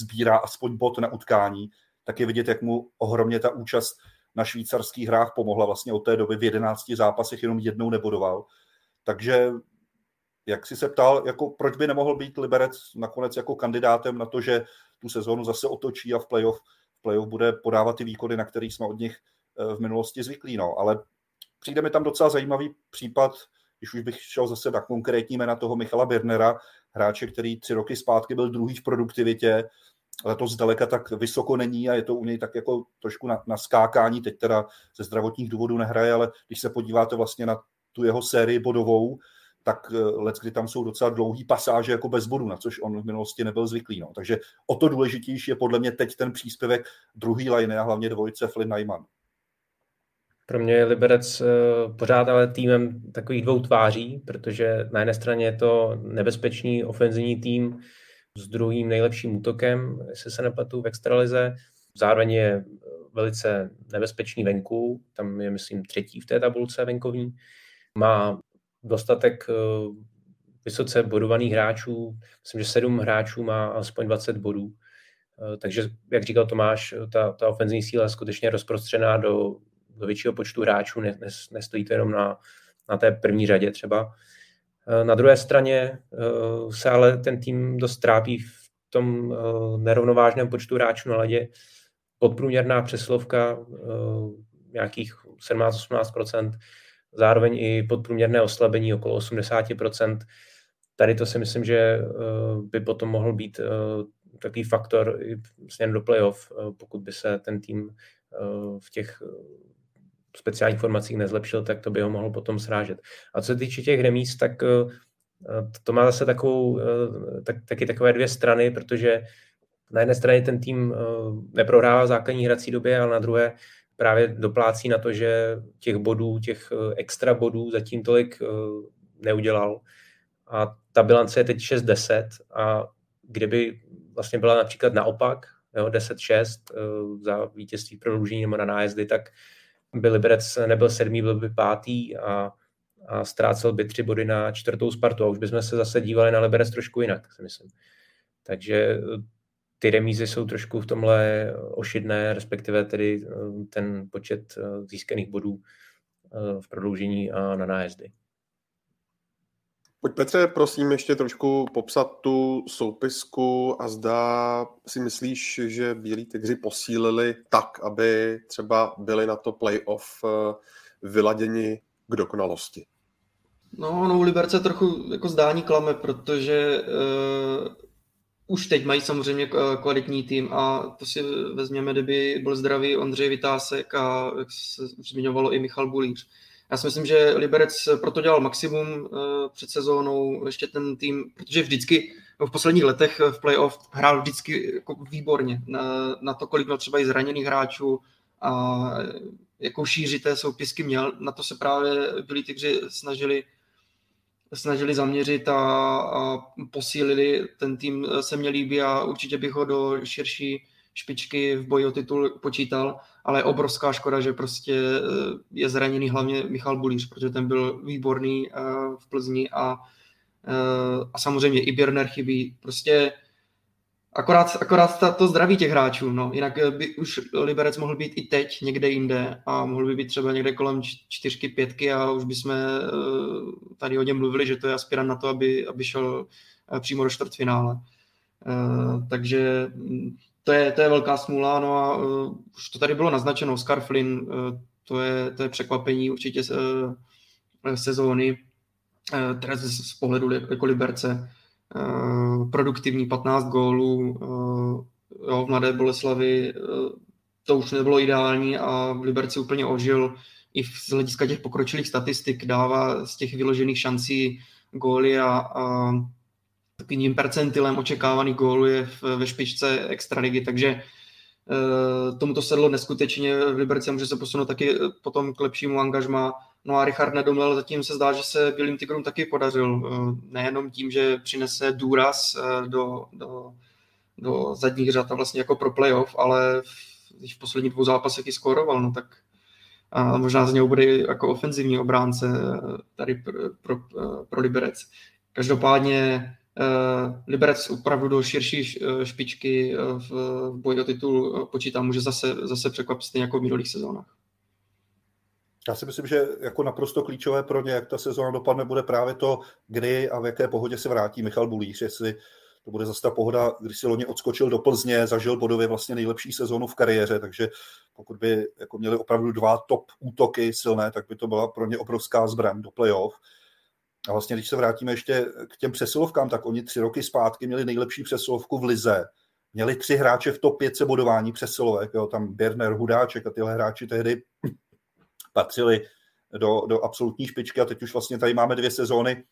sbírá aspoň bod na utkání, tak je vidět, jak mu ohromně ta účast na švýcarských hrách pomohla. Vlastně od té doby v 11 zápasech jenom jednou nebodoval. Takže jak si se ptal, jako proč by nemohl být Liberec nakonec jako kandidátem na to, že tu sezónu zase otočí a v playoff, v playoff bude podávat ty výkony, na kterých jsme od nich Eh, v minulosti zvyklí. No. Ale přijde mi tam docela zajímavý případ, když už bych šel zase na konkrétní jména toho Michala Birnera, hráče, který tři roky zpátky byl druhý v produktivitě, ale to zdaleka tak vysoko není a je to u něj tak jako trošku na, na skákání, teď teda ze zdravotních důvodů nehraje, ale když se podíváte vlastně na tu jeho sérii bodovou, tak eh, let, kdy tam jsou docela dlouhý pasáže jako bez bodu, na což on v minulosti nebyl zvyklý. No. Takže o to důležitější je podle mě teď ten příspěvek druhý line a hlavně dvojice Flynn Najman. Pro mě je Liberec eh, pořád ale týmem takových dvou tváří, protože na jedné straně je to nebezpečný ofenzivní tým s druhým nejlepším útokem, jestli se nepletu v extralize. Zároveň je velice nebezpečný venku, tam je, myslím, třetí v té tabulce venkovní. Má dostatek eh, vysoce bodovaných hráčů, myslím, že sedm hráčů má aspoň 20 bodů. Eh, takže, jak říkal Tomáš, ta, ta ofenzivní síla je skutečně rozprostřená do do většího počtu hráčů, ne, ne, nestojí to jenom na, na té první řadě třeba. Eh, na druhé straně eh, se ale ten tým dost trápí v tom eh, nerovnovážném počtu hráčů na ledě. Podprůměrná přeslovka nějakých 17-18%, zároveň i podprůměrné oslabení okolo 80%. Tady to si myslím, že by potom mohl být takový faktor směrem do playoff, pokud by se ten tým v těch speciálních formacích nezlepšil, tak to by ho mohlo potom srážet. A co se týče těch remíz, tak eh, to má zase takovou, eh, tak, taky takové dvě strany, protože na jedné straně ten tým eh, neprohrává v základní hrací době, ale na druhé právě doplácí na to, že těch bodů, těch extra bodů zatím tolik neudělal. A ta bilance je teď 6-10 a kdyby vlastně byla například naopak, 10-6 za vítězství prodloužení nebo na nájezdy, tak by Liberec nebyl sedmý, byl by pátý a, a ztrácel by tři body na čtvrtou Spartu a už bychom se zase dívali na Liberec trošku jinak, si myslím. Takže eh, ty remízy jsou trošku v tomhle ošidné, respektive tedy eh, ten počet eh, získaných bodů v prodloužení a na nájezdy. Pojď Petře, prosím, ještě trošku popsat tu soupisku a zda si myslíš, že Bílí tygři posílili tak, aby třeba byli na to playoff eh, vyladěni k dokonalosti. No, no Liberce trochu jako zdání klame, protože uh, už teď mají samozřejmě kvalitní tým a to si vezměme, kdyby byl zdravý Ondřej Vytásek a jak se zmiňovalo i Michal Bulíř. Já si myslím, že Liberec proto dělal maximum před sezónou, ještě ten tým, protože vždycky v posledních letech v playoff hrál vždycky jako výborně na, na to, kolik měl třeba i zraněných hráčů a jakou šíři té soupisky měl. Na to se právě byli tygři snažili snažili zaměřit a, a posílili. Ten tým se mě líbí a určitě bych ho do širší špičky v boji o titul počítal, ale je obrovská škoda, že prostě eh, je zraněný hlavně Michal Bulíř, protože ten byl výborný eh, v Plzni a, eh, a samozřejmě i Birner chybí. Prostě Akorát, akorát to zdraví těch hráčů, no. Jinak by už Liberec mohl být i teď někde jinde a mohl by být třeba někde kolem čtyřky, pětky a už bychom tady o něm mluvili, že to je aspirant na to, aby, aby šel přímo do čtvrtfinále. Takže mm, to je, to je velká smůla, no a už to tady bylo naznačeno, Scarflin, to je, to je překvapení určitě sezóny, teda z pohledu jako Liberce. Eh, produktivní 15 gólů eh, jo, v Mladé Boleslavi, eh, to už nebylo ideální a v Liberci úplně ožil. I z hlediska těch pokročilých statistik, dává z těch vyložených šancí góly a, a takovým percentilem očekávaných gólů je v, ve špičce extraligy, takže tomu to sedlo neskutečně v Liberci a může se posunout taky potom k lepšímu angažma No a Richard Nedomel zatím se zdá, že se Bílým tigrům taky podařil. Eh, nejenom tím, že přinese důraz eh, do, do, do zadních řad a vlastně jako pro playoff, ale když v posledních dvou zápasech i skóroval, no tak a možná z něho bude jako ofenzivní obránce eh, tady pro, pro, pro Liberec. Každopádně Liberec opravdu do širší špičky v, v boji o titul počítá, může zase, zase překvapit stejně jako v minulých sezónách. Já si myslím, že jako naprosto klíčové pro ně, jak ta sezóna dopadne, bude právě to, kdy a v jaké pohodě se vrátí Michal Bulíř, jestli to bude zase ta pohoda, když si loni odskočil do Plzně, zažil bodově vlastně nejlepší sezónu v kariéře, takže pokud by jako měli opravdu dva top útoky silné, tak by to byla pro ně obrovská zbraň do playoff. A vlastně, když se vrátíme ještě k těm přesilovkám, tak oni tři roky zpátky měli nejlepší přesilovku v Lize. Měli tři hráče v top 5 bodování přesilovek, jo, tam Berner, Hudáček a tyhle hráči tehdy patřili do, do absolutní špičky a teď už vlastně tady máme dvě sezóny,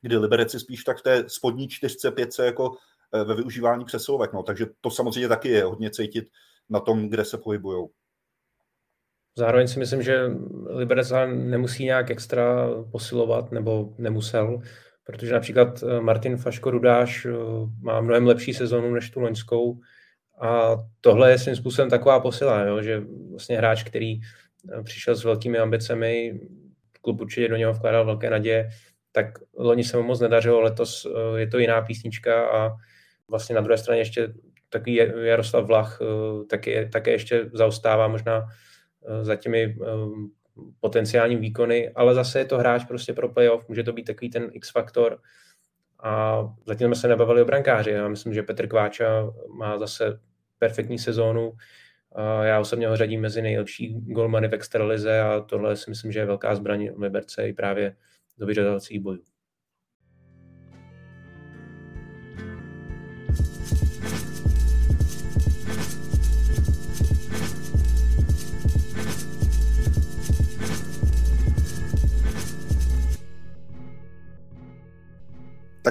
kdy Liberec je spíš tak v té spodní čtyřce, pětce jako eh, ve využívání přesilovek. No, takže to samozřejmě taky je hodně cítit na tom, kde se pohybují. Zároveň si myslím, že Liberec nemusí nějak extra posilovat, nebo nemusel, protože například eh, Martin Faško Rudáš eh, má mnohem lepší sezonu než tu loňskou. A tohle je svým způsobem taková posila, jo, že vlastně hráč, který přišel s velkými ambicemi, klub určitě do něho vkládal velké naděje, tak loni se mu moc nedařilo, letos eh, je to jiná písnička a vlastně na druhé straně ještě takový Jaroslav Vlach eh, taky, také ještě zaostává možná eh, za těmi potenciální výkony, ale zase je to hráč prostě pro playoff, může to být takový ten X-faktor a zatím jsme se nebavili o brankáři. Já myslím, že Petr Kváča má zase perfektní sezónu, já osobně ho řadím mezi nejlepší golmany v extralize a tohle si myslím, že je velká zbraň Liberce i právě do vyřadovacích bojů.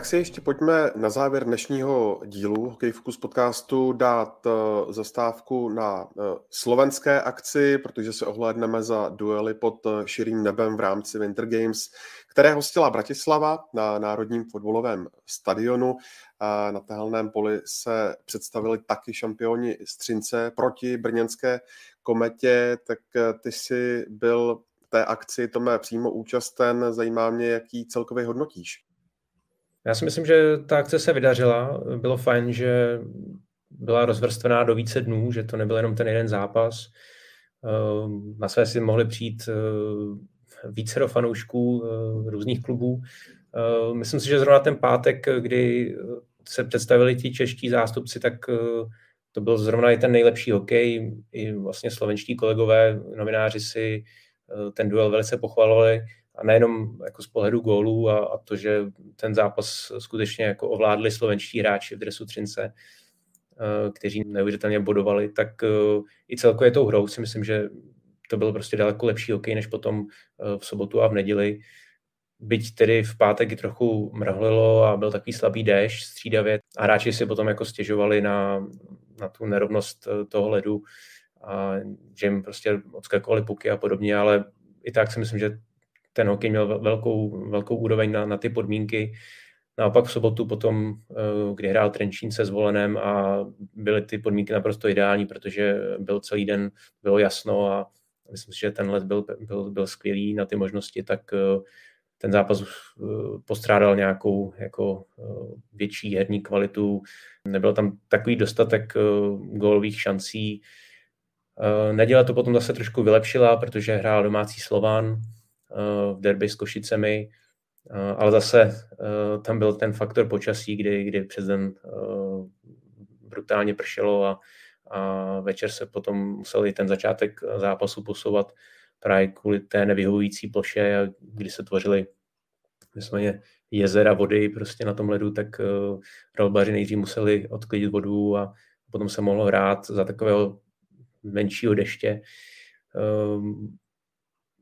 Tak si ještě pojďme na závěr dnešního dílu Hokej Focus podcastu dát uh, zastávku na uh, slovenské akci, protože se ohlédneme za duely pod uh, širým nebem v rámci Winter Games, které hostila Bratislava na Národním fotbalovém stadionu. Na tehelném poli se představili taky šampioni Střince proti brněnské kometě, tak ty si byl té akci, to mé přímo účasten, zajímá mě, jaký celkově hodnotíš. Já si myslím, že ta akce se vydařila. Bylo fajn, že byla rozvrstvená do více dnů, že to nebyl jenom ten jeden zápas. Ehm, na své si mohli přijít eh, více do fanoušků eh, různých klubů. Ehm, myslím si, že zrovna ten pátek, kdy se představili ti čeští zástupci, tak eh, to byl zrovna i ten nejlepší hokej. I vlastně slovenští kolegové, novináři si ten duel velice pochvalovali. A nejenom jako z pohledu gólů a, a to, že ten zápas skutečně jako ovládli slovenští hráči v dresu Třince, kteří neuvěřitelně bodovali, tak i celkově tou hrou si myslím, že to byl prostě daleko lepší hokej než potom v sobotu a v neděli. Byť tedy v pátek i trochu mrhlilo a byl takový slabý déšť střídavě a hráči si potom jako stěžovali na, na tu nerovnost eh, toho ledu a že jim prostě odskakovaly puky a podobně, ale i tak si myslím, že ten hokej měl velkou, velkou úroveň na, na ty podmínky. Naopak v sobotu potom, eh, kdy hrál Trenčín se zvolenem a byly ty podmínky naprosto ideální, protože byl celý den, bylo jasno a myslím si, že ten let byl, byl, byl skvělý na ty možnosti, tak eh, ten zápas eh, postrádal nějakou jako větší herní kvalitu, nebyl tam takový dostatek gólových šancí. Neděle to potom zase trošku vylepšila, protože hrál domácí Slovan v derby s Košicemi, ale zase tam byl ten faktor počasí, kdy, kdy přes den brutálně pršelo a, a večer se potom museli ten začátek zápasu posouvat právě kvůli té nevyhovující ploše, kdy se tvořily vysloveně jezera vody prostě na tom ledu, tak uh, rolbaři nejdřív museli odklidit vodu a potom se mohlo hrát za takového menšího deště. Um,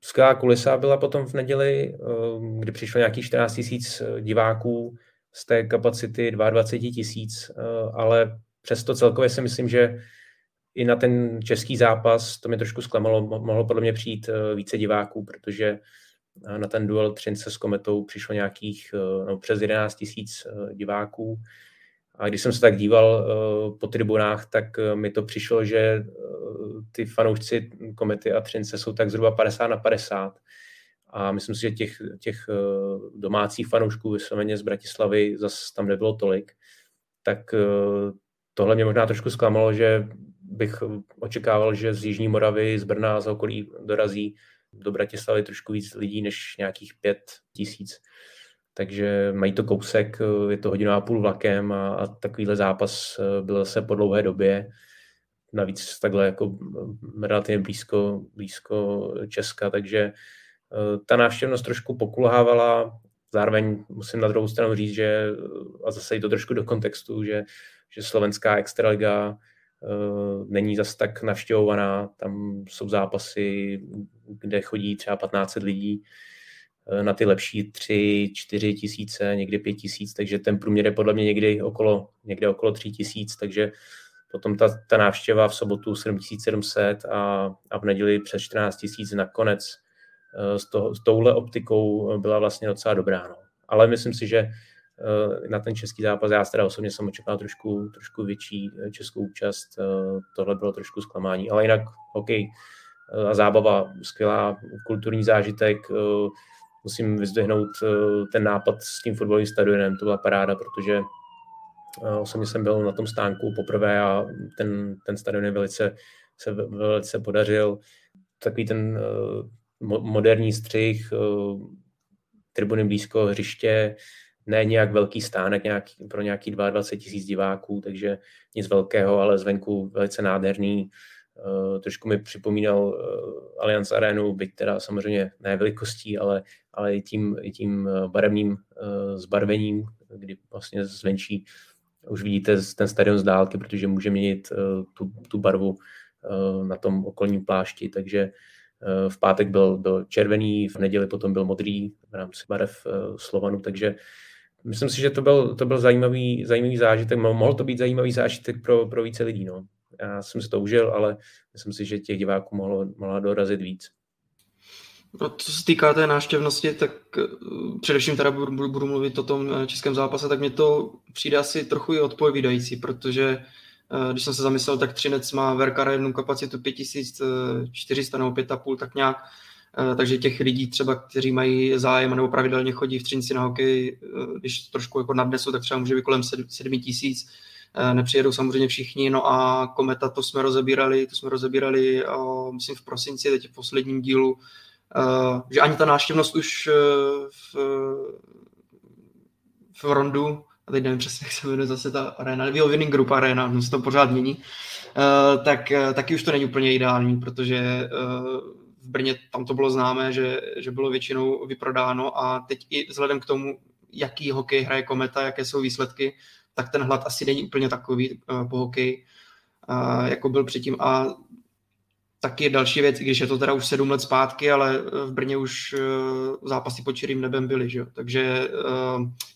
skvělá kulisa byla potom v neděli, um, kdy přišlo nějakých 14 tisíc diváků z té kapacity 22 tisíc, uh, ale přesto celkově si myslím, že i na ten český zápas, to mě trošku zklamalo, mohlo podle mě přijít uh, více diváků, protože na ten duel Třince s Kometou přišlo nějakých no, přes 11 tisíc diváků. A když jsem se tak díval po tribunách, tak mi to přišlo, že ty fanoušci Komety a Třince jsou tak zhruba 50 na 50. A myslím si, že těch, těch domácích fanoušků vysloveně z Bratislavy zase tam nebylo tolik. Tak tohle mě možná trošku zklamalo, že bych očekával, že z Jižní Moravy, z Brna a z okolí dorazí do Bratislavy trošku víc lidí než nějakých pět tisíc. Takže mají to kousek, je to hodina a půl vlakem a, a takovýhle zápas eh, byl zase po dlouhé době. Navíc takhle jako relativně blízko, blízko Česka, takže eh, ta návštěvnost trošku pokulhávala. Zároveň musím na druhou stranu říct, že a zase i to trošku do kontextu, že, že slovenská extraliga Eh, není zas tak navštěvovaná, tam jsou zápasy, kde chodí třeba 15 lidí, na ty lepší 3, 4 tisíce, někdy 5 tisíc, takže ten průměr je podle mě někdy okolo, někde okolo 3 tisíc, takže potom ta, ta návštěva v sobotu 7700 a, a v neděli přes 14 tisíc nakonec eh, s, to, s touhle optikou byla vlastně docela dobrá. No. Ale myslím si, že Eh, na ten český zápas. Já teda osobně jsem očekával trošku, trošku větší eh, českou účast. Eh, tohle bylo trošku zklamání, ale jinak hokej a zábava, skvělá kulturní zážitek. Musím vyzdvihnout ten nápad s tím fotbalovým stadionem, to byla paráda, protože osobně jsem byl na tom stánku poprvé a ten, ten stadion je velice, se velice podařil. Takový ten moderní střih, tribuny blízko hřiště, ne nějak velký stánek nějaký, pro nějaký 22 tisíc diváků, takže nic velkého, ale zvenku velice nádherný. Uh, trošku mi připomínal uh, Allianz Arenu, byť teda samozřejmě ne velikostí, ale, ale i tím, i tím eh, barevným uh, zbarvením, kdy vlastně zvenčí už vidíte ten stadion z dálky, protože může měnit uh, tu, tu barvu uh, na tom okolním plášti, takže v pátek byl, byl červený, v neděli potom byl modrý v rámci barev Slovanu, takže myslím si, že to byl, to byl zajímavý, zajímavý zážitek. Mohl to být zajímavý zážitek pro, pro více lidí. No. Já jsem si to užil, ale myslím si, že těch diváků mohlo, mohlo dorazit víc. No, co se týká té náštěvnosti, tak uh, především teda budu, budu mluvit o tom eh, českém zápase, tak mě to přijde asi trochu i odpovídající, protože uh, když jsem se zamyslel, tak Třinec má Verkara jednu kapacitu 5400 nebo 5,5, tak nějak Eh, takže těch lidí třeba, kteří mají zájem nebo pravidelně chodí v Třinci na hokej, eh, když trošku jako nadnesu, tak třeba může být kolem 7 tisíc. Eh, nepřijedou samozřejmě všichni, no a Kometa to jsme rozebírali, to jsme rozebírali, myslím v prosinci, teď v posledním dílu, že ani ta návštěvnost už v, v Rondu, a teď nevím přesně, jak se jmenuje zase ta arena, ale Winning Group Arena, no se to pořád mění, tak taky už to není úplně ideální, protože Brně tam to bylo známé, že, že bylo většinou vyprodáno a teď i vzhledem k tomu, jaký hokej hraje Kometa, jaké jsou výsledky, tak ten hlad asi není úplně takový po hokeji, jako byl předtím. A taky další věc, když je to teda už sedm let zpátky, ale v Brně už zápasy pod čirým nebem byly, že? takže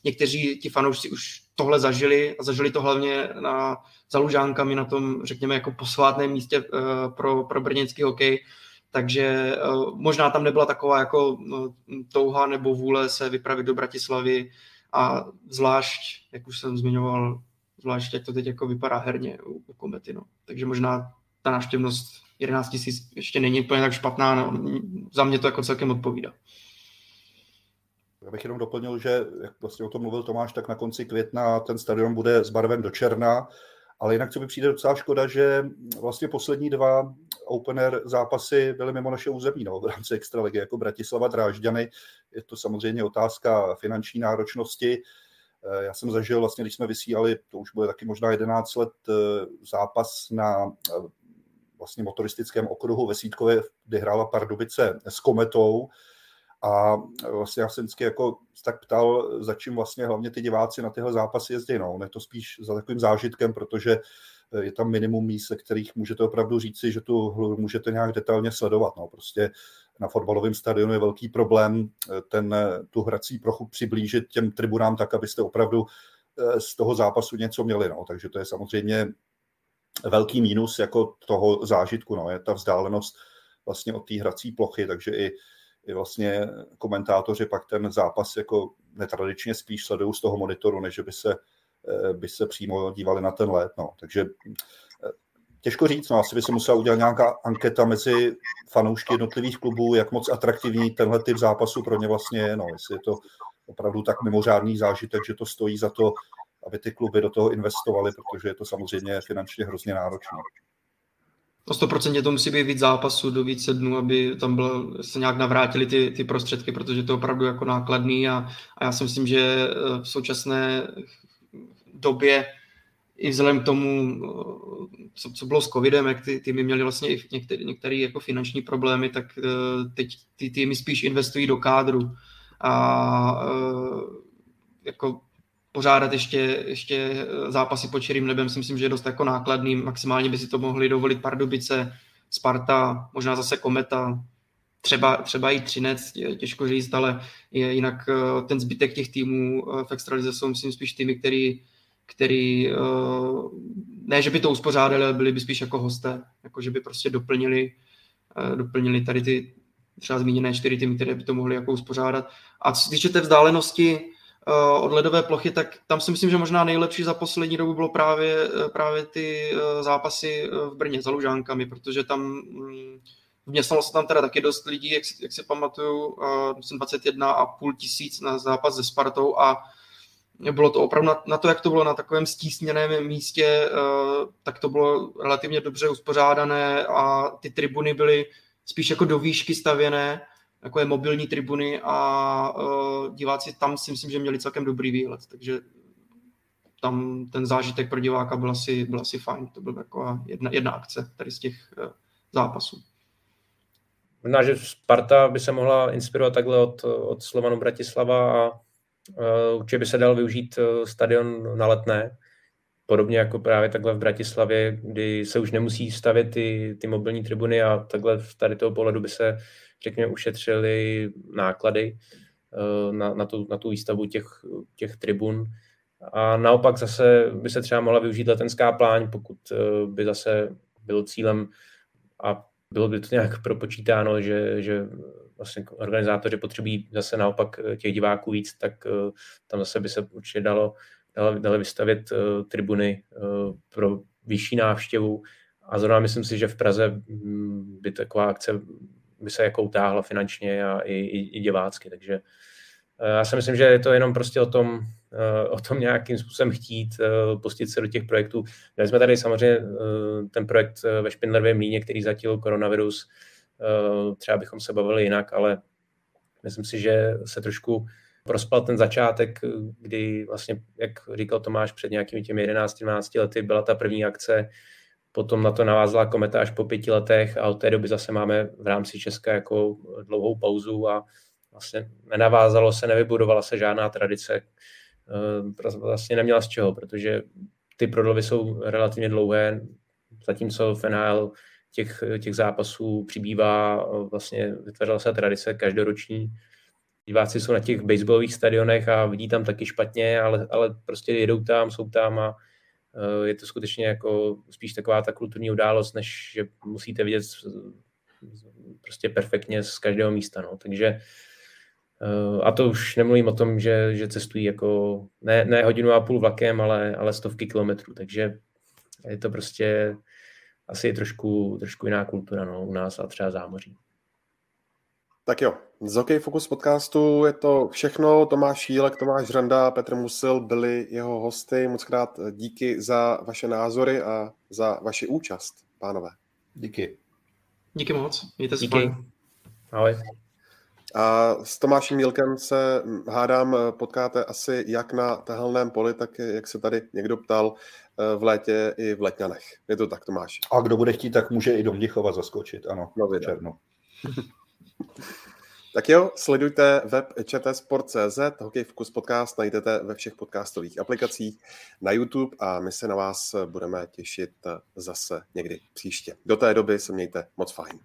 někteří ti fanoušci už tohle zažili a zažili to hlavně na, za Lužánkami na tom, řekněme, jako posvátném místě uh, pro, pro brněnský hokej, takže uh, možná tam nebyla taková jako uh, touha nebo vůle se vypravit do Bratislavy a zvlášť, jak už jsem zmiňoval, zvlášť jak to teď jako vypadá herně u, u Komety, no. takže možná ta návštěvnost 11 tisíc ještě není úplně tak špatná, no. za mě to jako celkem odpovídá. Já bych jenom doplnil, že jak vlastně o tom mluvil Tomáš, tak na konci května ten stadion bude zbarven do černa, ale jinak co mi přijde docela škoda, že vlastně poslední dva open air zápasy byly mimo naše území, no, v rámci extraligy, jako Bratislava Drážďany. Je to samozřejmě otázka finanční náročnosti. Eh, já jsem zažil vlastně, když jsme vysílali, to už bude taky možná 11 let, eh, zápas na eh, vlastně motoristickém okruhu ve Sítkově, kdy hrála Pardubice s Kometou, a vlastně já jsem vždycky jako tak ptal, za čím vlastně hlavně ty diváci na tyhle zápasy jezdí. No, je to spíš za takovým zážitkem, protože je tam minimum míst, se kterých můžete opravdu říci, že tu hru můžete nějak detailně sledovat. No, prostě na fotbalovém stadionu je velký problém ten, tu hrací prochu přiblížit těm tribunám tak, abyste opravdu z toho zápasu něco měli. No. Takže to je samozřejmě velký mínus jako toho zážitku. No. Je ta vzdálenost vlastně od té hrací plochy, takže i i vlastně komentátoři pak ten zápas jako netradičně spíš sledují z toho monitoru, než by se, eh, by se přímo dívali na ten let. No. Takže eh, těžko říct, no, asi by se musela udělat nějaká anketa mezi fanoušky jednotlivých klubů, jak moc atraktivní tenhle typ zápasu pro ně vlastně je. No. Jestli je to opravdu tak mimořádný zážitek, že to stojí za to, aby ty kluby do toho investovaly, protože je to samozřejmě finančně hrozně náročné. O 100% to musí být víc zápasů do více dnů, aby tam bylo, se nějak navrátili ty, ty prostředky, protože to je opravdu jako nákladný a, a já si myslím, že eh, v současné době i vzhledem k tomu, eh, co, co bylo s covidem, jak ty týmy měly vlastně i některé, některé jako finanční problémy, tak eh, teď ty týmy spíš investují do kádru a jako pořádat ještě, ještě eh, zápasy pod čirým nebem si myslím, že je dost jako nákladný. Maximálně by si to mohli dovolit Pardubice, Sparta, možná zase Kometa, třeba, třeba i Třinec, těžko říct, ale je jinak eh, ten zbytek těch týmů eh, v extralize jsou myslím spíš týmy, který, který ne, že by to uspořádali, ale byli by spíš jako hosté, jako že by prostě doplnili, doplnili tady ty třeba zmíněné čtyři týmy, které by to mohly jako uspořádat. A co se týče té vzdálenosti, od ledové plochy, tak tam si myslím, že možná nejlepší za poslední dobu bylo právě, eh, právě ty eh, zápasy v Brně za Lužánkami, protože tam mm, vměstnalo se tam teda taky dost lidí, jak, jak si pamatuju, jsem 21 a půl tisíc na zápas se Spartou a bylo to opravdu na, na to, jak to bylo na takovém stísněném místě, tak to bylo relativně dobře uspořádané a ty tribuny byly spíš jako do výšky stavěné, takové mobilní tribuny a uh, diváci tam si myslím, že měli celkem dobrý výhled, takže tam ten zážitek pro diváka byl asi, byl asi fajn. To byla taková jedna, jedna akce tady z těch uh, zápasů. Možná, že Sparta by se mohla inspirovat takhle od, od Slovanu Bratislava a uh, určitě by se dal využít uh, stadion na letné, podobně jako právě takhle v Bratislavě, kdy se už nemusí stavět ty, ty mobilní tribuny a takhle tady toho pohledu by se řekněme, ušetřili náklady eh, na, na, tu, na tu výstavu těch, těch tribun. A naopak zase by se třeba mohla využít letenská pláň, pokud eh, by zase bylo cílem a bylo by to nějak propočítáno, že, že vlastně organizátoři potřebují zase naopak eh, těch diváků víc, tak tam zase by se určitě dalo, dalo, dalo vystavit tribuny pro vyšší návštěvu. A zrovna myslím si, že v Praze mm, by taková akce by se jako utáhla finančně a i, i, i divácky, takže eh, já si myslím, že je to jenom prostě o tom, eh, o tom nějakým způsobem chtít eh, pustit se do těch projektů. Měli jsme tady samozřejmě ten projekt ve Špindlerově mlíně, který zatil koronavirus. Třeba bychom se bavili jinak, ale myslím si, že se trošku prospal ten začátek, kdy vlastně, jak říkal Tomáš, před nějakými těmi 11-12 lety byla ta první akce, Potom na to navázala kometa až po pěti letech a od té doby zase máme v rámci Česka jako dlouhou pauzu a vlastně nenavázalo se, nevybudovala se žádná tradice. Eh, vlastně neměla z čeho, protože ty prodlovy jsou relativně dlouhé, zatímco v NHL těch, těch zápasů přibývá, vlastně vytvořila se tradice každoroční. Diváci jsou na těch baseballových stadionech a vidí tam taky špatně, ale, ale prostě jedou tam, jsou tam a je to skutečně jako spíš taková ta kulturní událost, než že musíte vidět prostě perfektně z každého místa. No. Takže eh, a to už nemluvím o tom, že, že cestují jako ne, ne hodinu a půl vlakem, ale, ale stovky kilometrů, takže je to prostě asi trošku, trošku jiná kultura no, u nás a třeba zámoří. Tak jo, z Hokej Focus podcastu je to všechno. Tomáš Šílek, Tomáš Řanda, Petr Musil byli jeho hosty. Moc krát díky za vaše názory a za vaši účast, pánové. Díky. Díky moc, mějte se Díky. Ahoj. A s Tomášem Mílkem se hádám, potkáte asi jak na tehelném poli, tak jak se tady někdo ptal v létě i v letňanech. Je to tak, Tomáš? A kdo bude chtít, tak může i do Mnichova zaskočit, ano, no, černo. Tak jo, sledujte web čtsport.cz, Hokej Focus podcast najdete ve všech podcastových aplikacích na YouTube a my se na vás budeme těšit zase někdy příště. Do té doby se mějte moc fajn.